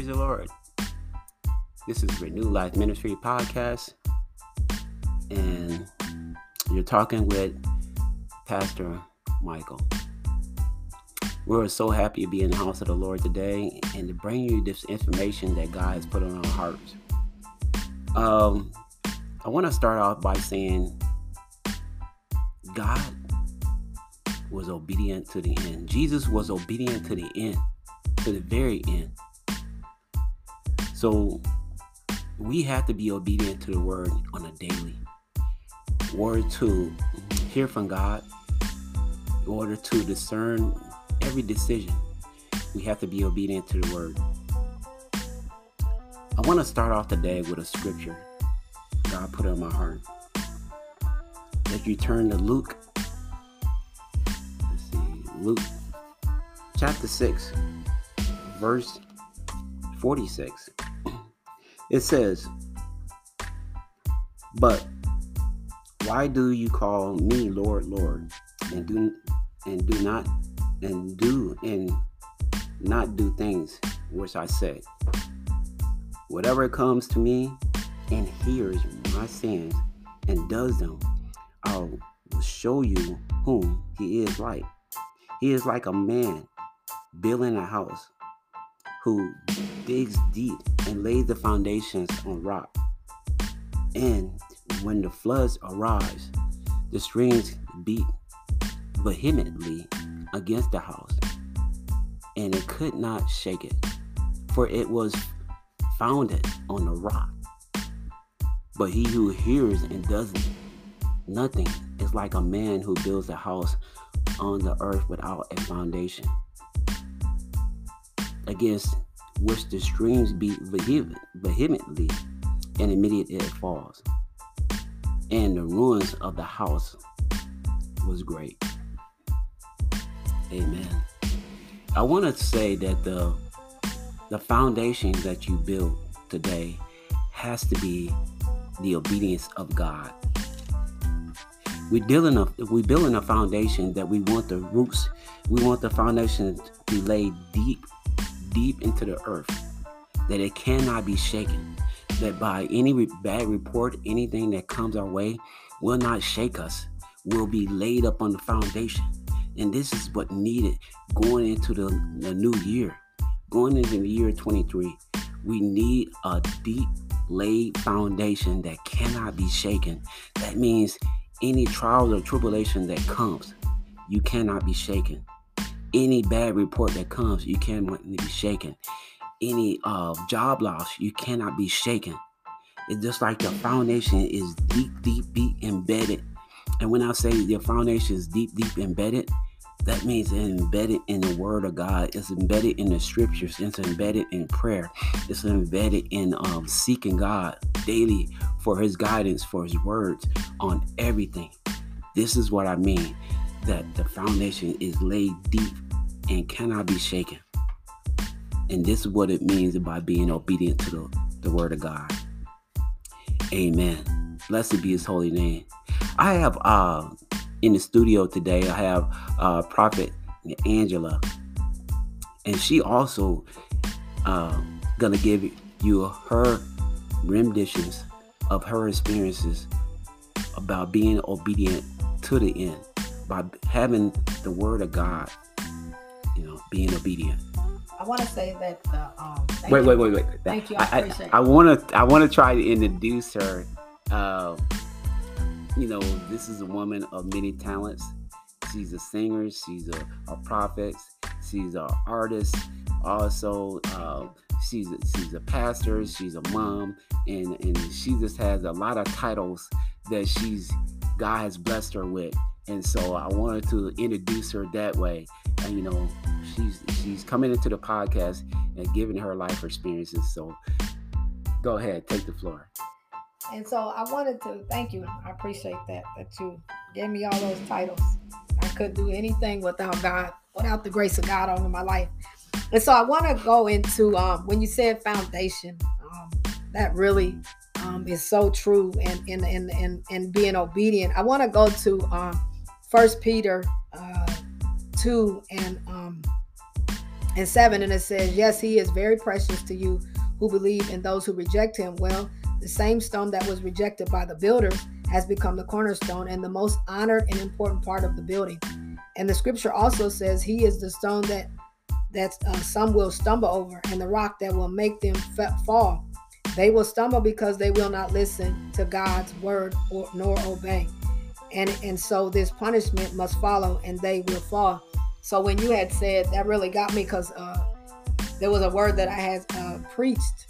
Praise the Lord. This is Renew Life Ministry Podcast, and you're talking with Pastor Michael. We're so happy to be in the house of the Lord today and to bring you this information that God has put on our hearts. Um, I want to start off by saying God was obedient to the end. Jesus was obedient to the end, to the very end. So we have to be obedient to the word on a daily. Word to hear from God, in order to discern every decision, we have to be obedient to the word. I want to start off today with a scripture God put in my heart. If you turn to Luke, let's see, Luke chapter 6, verse 46. It says, But why do you call me Lord, Lord, and do and do not and do and not do things which I say? Whatever comes to me and hears my sins and does them, I will show you whom he is like. He is like a man building a house who digs deep and lays the foundations on rock. And when the floods arise, the streams beat vehemently against the house, and it could not shake it, for it was founded on the rock. But he who hears and does nothing is like a man who builds a house on the earth without a foundation, against which the streams beat vehemently, and immediately it falls. And the ruins of the house was great. Amen. I want to say that the the foundation that you build today has to be the obedience of God. We're building a we're building a foundation that we want the roots, we want the foundation to be laid deep, deep into the earth, that it cannot be shaken. That by any bad report, anything that comes our way will not shake us, will be laid up on the foundation. And this is what needed going into the, the new year, going into the year 23. We need a deep laid foundation that cannot be shaken. That means any trial or tribulation that comes, you cannot be shaken. Any bad report that comes, you cannot be shaken. Any uh, job loss, you cannot be shaken. It's just like the foundation is deep, deep, deep embedded. And when I say the foundation is deep, deep embedded, that means embedded in the word of God. It's embedded in the scriptures. It's embedded in prayer. It's embedded in um, seeking God daily for his guidance, for his words on everything. This is what I mean that the foundation is laid deep and cannot be shaken. And this is what it means by being obedient to the, the word of God. Amen. Blessed be his holy name. I have uh in the studio today, I have uh, Prophet Angela, and she also uh, gonna give you her renditions of her experiences about being obedient to the end by having the Word of God, you know, being obedient. I want to say that. Uh, um, wait, wait, wait, wait. Thank you. I, I, I want to. I want to try to introduce her. Uh, you know, this is a woman of many talents. She's a singer, she's a, a prophet, she's an artist. Also, uh, she's a, she's a pastor, she's a mom, and and she just has a lot of titles that she's God has blessed her with. And so I wanted to introduce her that way. And you know, she's she's coming into the podcast and giving her life experiences. So go ahead, take the floor. And so I wanted to thank you. I appreciate that that you gave me all those titles. I couldn't do anything without God, without the grace of God over my life. And so I want to go into um, when you said foundation. Um, that really um, is so true, and in in in in being obedient. I want to go to um, First Peter uh, two and um, and 7 and it says yes he is very precious to you who believe and those who reject him. Well the same stone that was rejected by the builders has become the cornerstone and the most honored and important part of the building. And the scripture also says he is the stone that that uh, some will stumble over and the rock that will make them fall. They will stumble because they will not listen to god's word or nor obey and and so this punishment must follow and they will fall. So when you had said that really got me because uh, there was a word that i had uh, preached.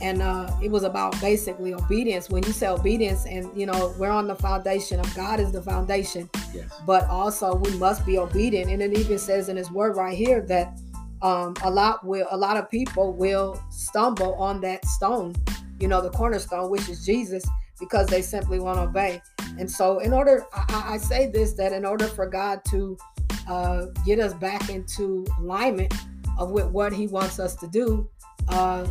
And uh, it was about basically obedience. When you say obedience and you know we're on the foundation of god is the foundation. Yes. but also we must be obedient. And it even says in his word right here that um, a lot will a lot of people will stumble on that stone you know the cornerstone which is jesus because they simply won't obey and so, in order, I, I say this that in order for God to uh, get us back into alignment of with what He wants us to do, uh,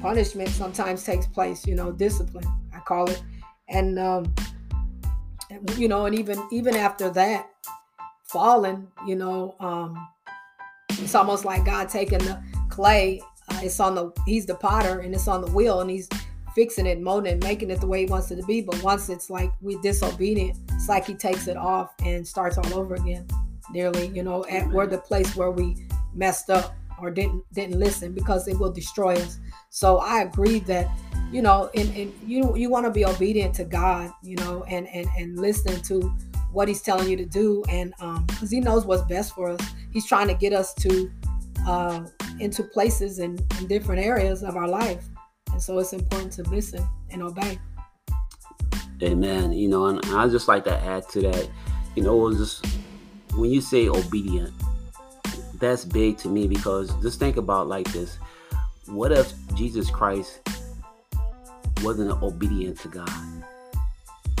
punishment sometimes takes place. You know, discipline, I call it, and um, you know, and even even after that, falling, you know, um, it's almost like God taking the clay. Uh, it's on the He's the potter, and it's on the wheel, and He's fixing it, molding it, making it the way he wants it to be. But once it's like we disobedient, it's like he takes it off and starts all over again. Nearly, you know, at where the place where we messed up or didn't didn't listen because it will destroy us. So I agree that, you know, and, and you you want to be obedient to God, you know, and and and listening to what he's telling you to do and um because he knows what's best for us. He's trying to get us to uh into places and in, in different areas of our life and so it's important to listen and obey. Amen. You know, and I just like to add to that, you know, just when you say obedient, that's big to me because just think about like this. What if Jesus Christ wasn't obedient to God?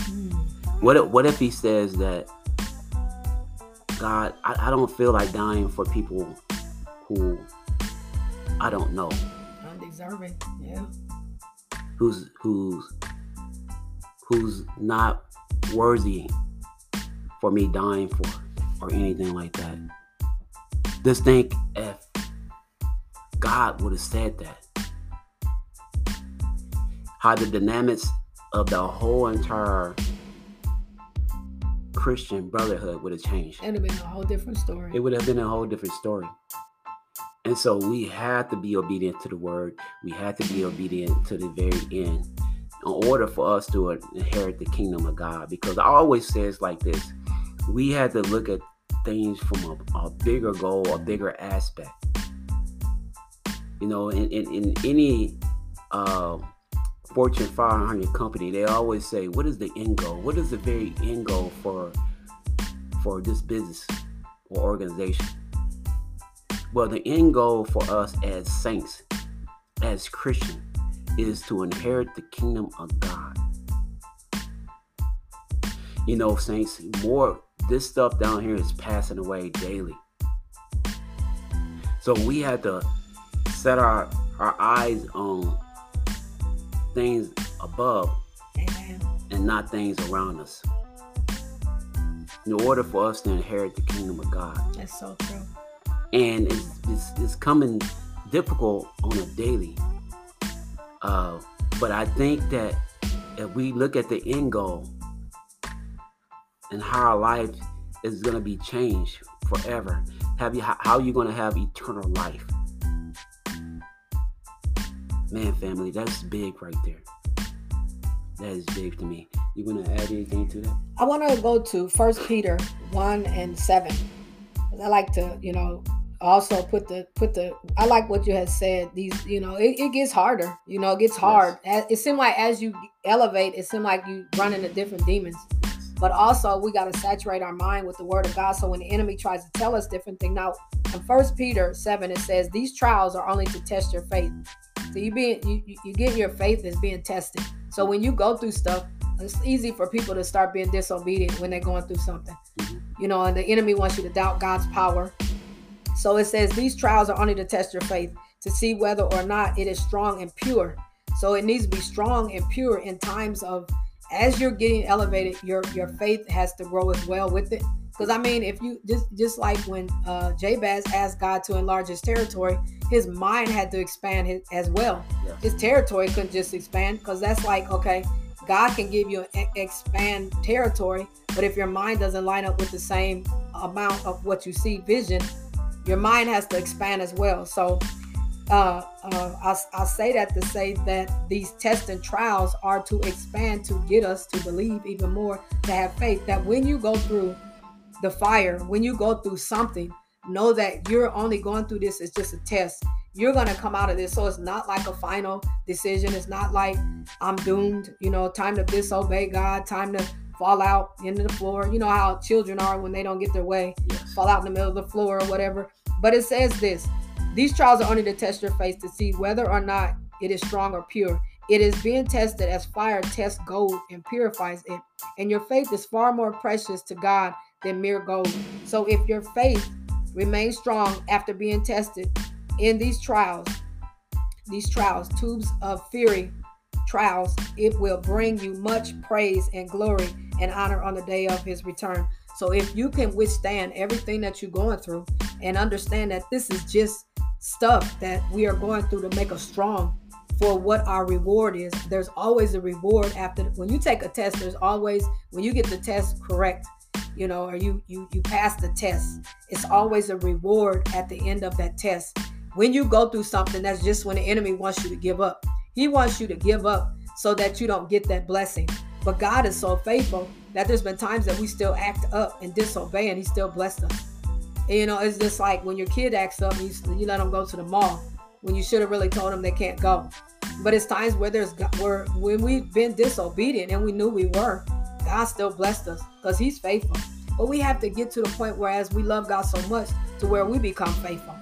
Mm. What if, what if he says that God, I, I don't feel like dying for people who I don't know. Undeserving, yeah who's who's who's not worthy for me dying for or anything like that. Just think if God would have said that. How the dynamics of the whole entire Christian brotherhood would have changed. It would have been a whole different story. It would have been a whole different story. And so we have to be obedient to the word. We have to be obedient to the very end in order for us to inherit the kingdom of God. Because I always says like this we have to look at things from a, a bigger goal, a bigger aspect. You know, in, in, in any uh, Fortune 500 company, they always say, "What is the end goal? What is the very end goal for for this business or organization?" Well, the end goal for us as saints, as Christians, is to inherit the kingdom of God. You know, saints, more this stuff down here is passing away daily. So we have to set our our eyes on things above Amen. and not things around us. In order for us to inherit the kingdom of God. That's so true and it's, it's, it's coming difficult on a daily. Uh, but I think that if we look at the end goal and how our life is going to be changed forever, have you how you going to have eternal life? Man, family, that's big right there. That is big to me. You want to add anything to that? I want to go to First Peter one and seven. I like to, you know, also put the put the i like what you had said these you know it, it gets harder you know it gets hard. Yes. it seems like as you elevate it seems like you run into different demons. But also we got to saturate our mind with the word of god so when the enemy tries to tell us different things now in first peter 7 it says these trials are only to test your faith. So you being you, you get your faith is being tested. So when you go through stuff it's easy for people to start being disobedient when they're going through something. Mm-hmm. you know and the enemy wants you to doubt god's power so it says these trials are only to test your faith to see whether or not it is strong and pure. So it needs to be strong and pure in times of as you're getting elevated, your your faith has to grow as well with it. Because I mean, if you just just like when uh, Jabez asked God to enlarge his territory, his mind had to expand his, as well. His territory couldn't just expand because that's like okay, God can give you an expand territory, but if your mind doesn't line up with the same amount of what you see vision, your mind has to expand as well. So uh, uh, I, I say that to say that these tests and trials are to expand to get us to believe even more, to have faith that when you go through the fire, when you go through something, know that you're only going through this as just a test. You're going to come out of this. So it's not like a final decision. It's not like I'm doomed, you know, time to disobey God, time to fall out into the floor. You know how children are when they don't get their way, yes. fall out in the middle of the floor or whatever. But it says this these trials are only to test your faith to see whether or not it is strong or pure. It is being tested as fire tests gold and purifies it. And your faith is far more precious to God than mere gold. So if your faith remains strong after being tested in these trials, these trials, tubes of fury trials, it will bring you much praise and glory and honor on the day of his return. So if you can withstand everything that you're going through and understand that this is just stuff that we are going through to make us strong for what our reward is. There's always a reward after when you take a test. There's always when you get the test correct, you know, or you you you pass the test. It's always a reward at the end of that test. When you go through something, that's just when the enemy wants you to give up. He wants you to give up so that you don't get that blessing. But God is so faithful that there's been times that we still act up and disobey, and He still blessed us. And, you know, it's just like when your kid acts up, you, you let them go to the mall when you should have really told them they can't go. But it's times where there's where when we've been disobedient and we knew we were, God still blessed us because He's faithful. But we have to get to the point where as we love God so much to where we become faithful.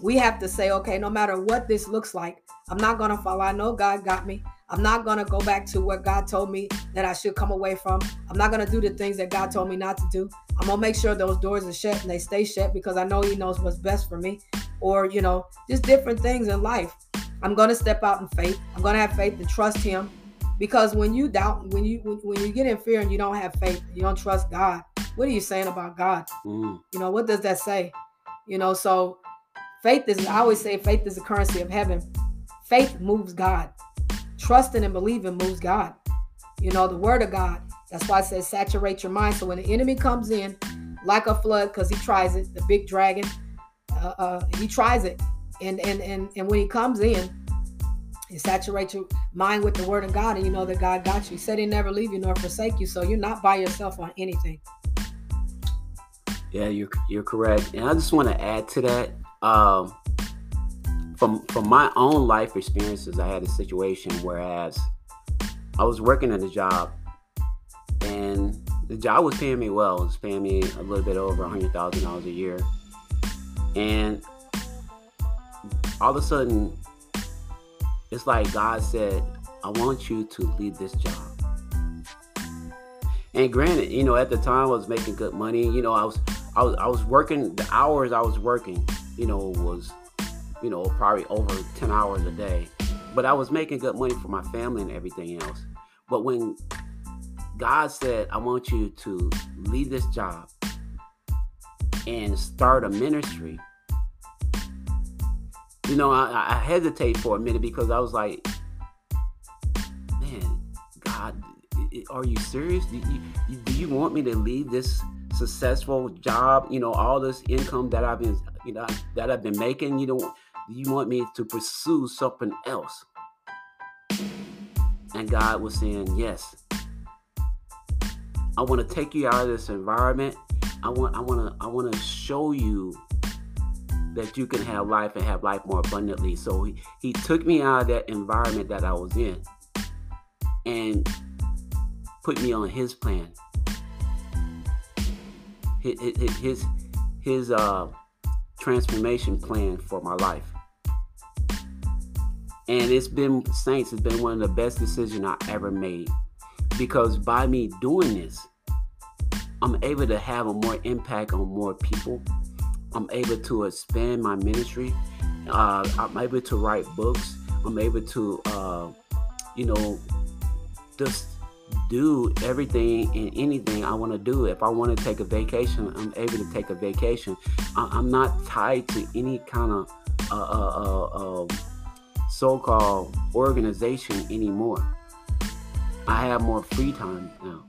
We have to say, okay, no matter what this looks like, I'm not gonna fall. I know God got me. I'm not going to go back to what God told me that I should come away from. I'm not going to do the things that God told me not to do. I'm going to make sure those doors are shut and they stay shut because I know He knows what's best for me. Or, you know, just different things in life. I'm going to step out in faith. I'm going to have faith and trust Him. Because when you doubt, when you when, when you get in fear and you don't have faith, you don't trust God. What are you saying about God? Mm. You know, what does that say? You know, so faith is I always say faith is the currency of heaven. Faith moves God trusting and believing moves God. You know, the word of God. That's why it says saturate your mind. So when the enemy comes in like a flood, because he tries it, the big dragon, uh, uh, he tries it. And, and and and when he comes in, you saturate your mind with the word of God, and you know that God got you. He said he never leave you nor forsake you. So you're not by yourself on anything. Yeah, you're you're correct. And I just want to add to that. Um, from from my own life experiences, I had a situation whereas I was working at a job and the job was paying me well. It was paying me a little bit over hundred thousand dollars a year. And all of a sudden it's like God said, I want you to leave this job. And granted, you know, at the time I was making good money. You know, I was I was I was working the hours I was working, you know, was you know, probably over 10 hours a day. But I was making good money for my family and everything else. But when God said, I want you to leave this job and start a ministry, you know, I, I hesitate for a minute because I was like, man, God, are you serious? Do you, do you want me to leave this successful job? You know, all this income that I've been, you know, that I've been making. You know, you want me to pursue something else? And God was saying, Yes. I want to take you out of this environment. I want I want to I want to show you that you can have life and have life more abundantly. So he, he took me out of that environment that I was in and put me on his plan. His his his, uh transformation plan for my life. And it's been Saints, it's been one of the best decisions I ever made. Because by me doing this, I'm able to have a more impact on more people. I'm able to expand my ministry. Uh, I'm able to write books. I'm able to, uh, you know, just do everything and anything I want to do. If I want to take a vacation, I'm able to take a vacation. I, am not tied to any kind of uh, uh, uh, um, so-called organization anymore. I have more free time now.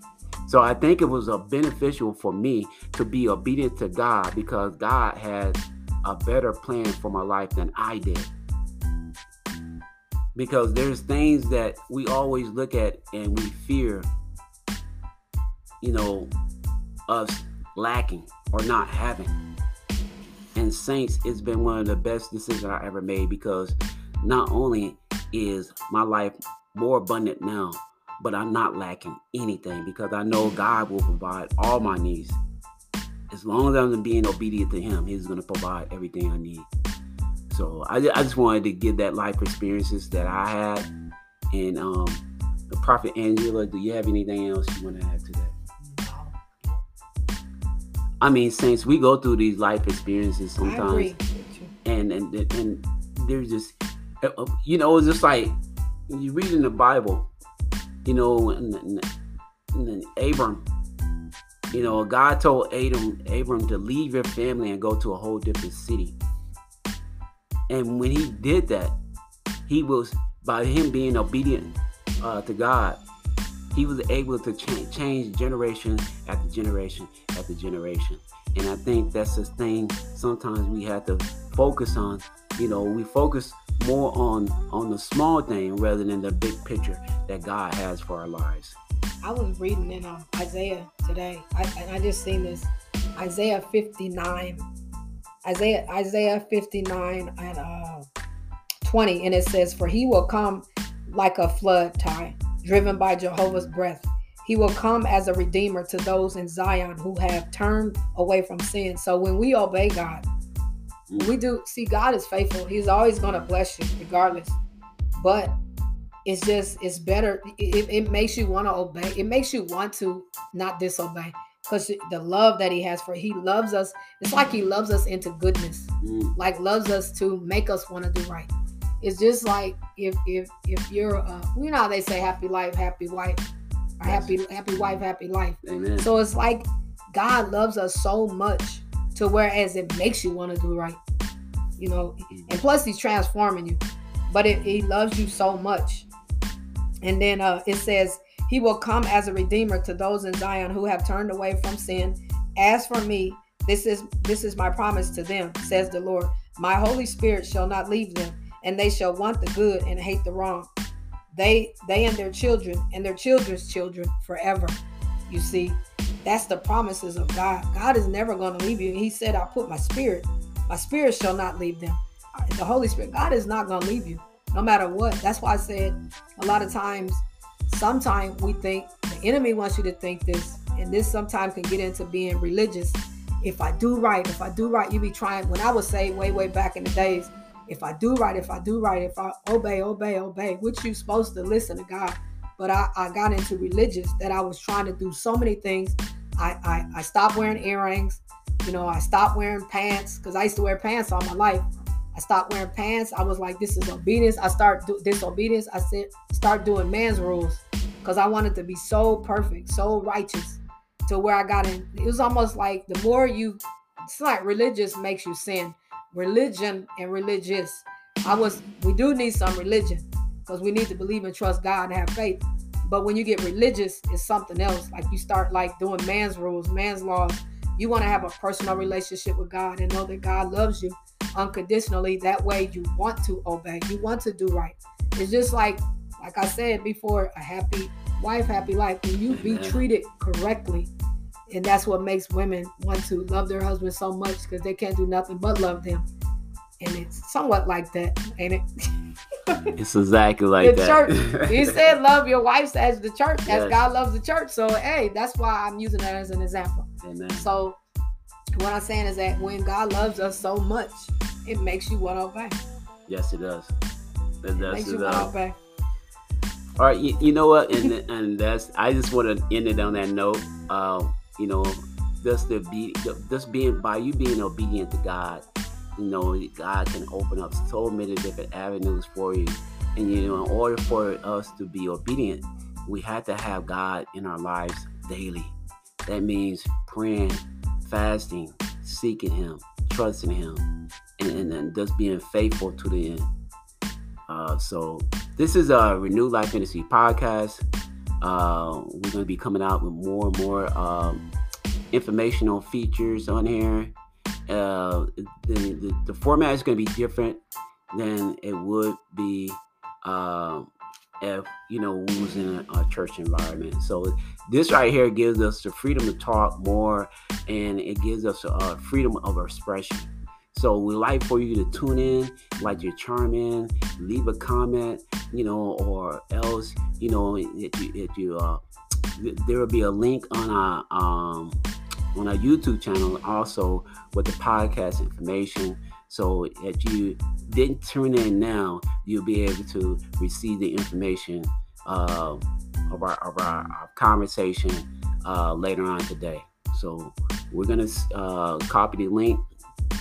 So I think it was a beneficial for me to be obedient to God because God has a better plan for my life than I did. Because there's things that we always look at and we fear, you know, us lacking or not having. And Saints, it's been one of the best decisions I ever made because not only is my life more abundant now, but I'm not lacking anything because I know God will provide all my needs. As long as I'm being obedient to Him, He's going to provide everything I need. So I, I just wanted to give that life experiences that I had. And um, the Prophet Angela, do you have anything else you want to add to that? I mean, since we go through these life experiences sometimes, and and and there's just, uh, you know, it's just like you read in the Bible, you know, and, and, and Abram, you know, God told Abram, Abram to leave your family and go to a whole different city. And when he did that, he was by him being obedient uh, to God, he was able to change, generation after generation after generation. And I think that's the thing. Sometimes we have to focus on. You know, we focus more on on the small thing rather than the big picture that God has for our lives. I was reading in uh, Isaiah today, I, and I just seen this Isaiah 59, Isaiah Isaiah 59 and uh, 20, and it says, "For he will come like a flood tide, driven by Jehovah's breath." He will come as a redeemer to those in Zion who have turned away from sin. So when we obey God, we do see God is faithful. He's always going to bless you regardless. But it's just it's better it, it makes you want to obey it makes you want to not disobey because the love that he has for he loves us it's like he loves us into goodness mm. like loves us to make us want to do right it's just like if if if you're uh you know how they say happy life happy wife or happy happy wife happy life Amen. so it's like god loves us so much to whereas it makes you want to do right you know, and plus he's transforming you. But it, he loves you so much. And then uh, it says, He will come as a redeemer to those in Zion who have turned away from sin. As for me, this is this is my promise to them, says the Lord. My Holy Spirit shall not leave them, and they shall want the good and hate the wrong. They they and their children and their children's children forever. You see, that's the promises of God. God is never going to leave you. He said, I put my spirit my spirit shall not leave them. The Holy Spirit, God is not going to leave you no matter what. That's why I said a lot of times, sometimes we think the enemy wants you to think this, and this sometimes can get into being religious. If I do right, if I do right, you be trying. When I was saying way, way back in the days, if I do right, if I do right, if I obey, obey, obey, which you supposed to listen to God. But I, I got into religious that I was trying to do so many things. I, I, I stopped wearing earrings. You know, I stopped wearing pants because I used to wear pants all my life. I stopped wearing pants. I was like, this is obedience. I start do disobedience. I said, start doing man's rules because I wanted to be so perfect, so righteous to where I got in. It was almost like the more you, it's like religious makes you sin. Religion and religious. I was, we do need some religion because we need to believe and trust God and have faith. But when you get religious, it's something else. Like you start like doing man's rules, man's laws, you want to have a personal relationship with God and know that God loves you unconditionally. That way you want to obey. You want to do right. It's just like like I said before, a happy wife, happy life. When you be treated correctly, and that's what makes women want to love their husband so much because they can't do nothing but love them. And it's somewhat like that, ain't it? it's exactly like the that. church. He said, "Love your wife as the church, yes. as God loves the church." So, hey, that's why I'm using that as an example. Amen. So, what I'm saying is that when God loves us so much, it makes you want to obey. Yes, it does. It, it does. Makes it you want to obey. All right, you, you know what, and and that's I just want to end it on that note. Uh, you know, just to be, just being by you being obedient to God, you know, God can open up so many different avenues for you. And you know, in order for us to be obedient, we have to have God in our lives daily. That means praying, fasting, seeking Him, trusting Him, and, and, and just being faithful to the end. Uh, so this is a Renewed Life Ministry podcast. Uh, we're going to be coming out with more and more um, informational features on here. Uh, the, the, the, format is going to be different than it would be uh, if you know we was in a, a, church environment. So this right here gives us the freedom to talk more, and it gives us a freedom of expression. So we like for you to tune in, like your charm in, leave a comment, you know, or else, you know, if you, if you uh, there will be a link on our um, on our YouTube channel also with the podcast information. So if you didn't tune in now, you'll be able to receive the information uh, of, our, of our, our conversation uh, later on today. So we're gonna uh, copy the link,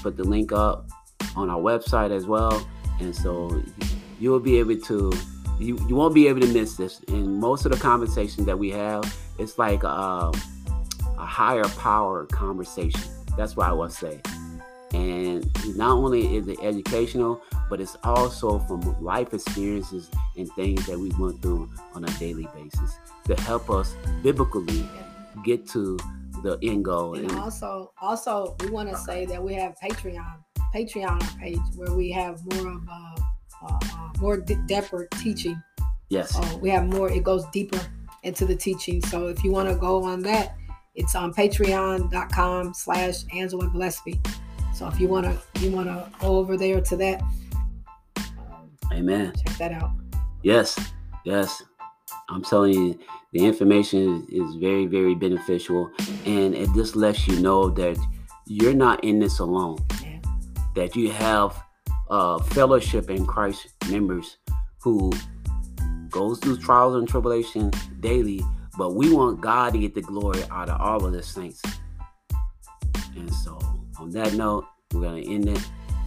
put the link up on our website as well, and so you will be able to you, you won't be able to miss this. And most of the conversations that we have, it's like uh, a higher power conversation. That's what I would say. And not only is it educational, but it's also from life experiences and things that we went through on a daily basis to help us biblically get to the end goal. And, and also, also we want to say that we have Patreon, Patreon page where we have more of uh, uh, uh more deeper teaching. Yes. Uh, we have more. It goes deeper into the teaching. So if you want to go on that, it's on patreon.com slash Angela Gillespie. So if you want to you want to go over there to that, Amen. Check that out. Yes, yes. I'm telling you, the information is, is very, very beneficial, and it just lets you know that you're not in this alone. Yeah. That you have uh, fellowship in Christ members who goes through trials and tribulation daily, but we want God to get the glory out of all of the saints. And so, on that note, we're going to end it.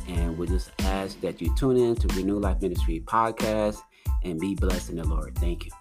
And we just ask that you tune in to Renew Life Ministry podcast and be blessed in the Lord. Thank you.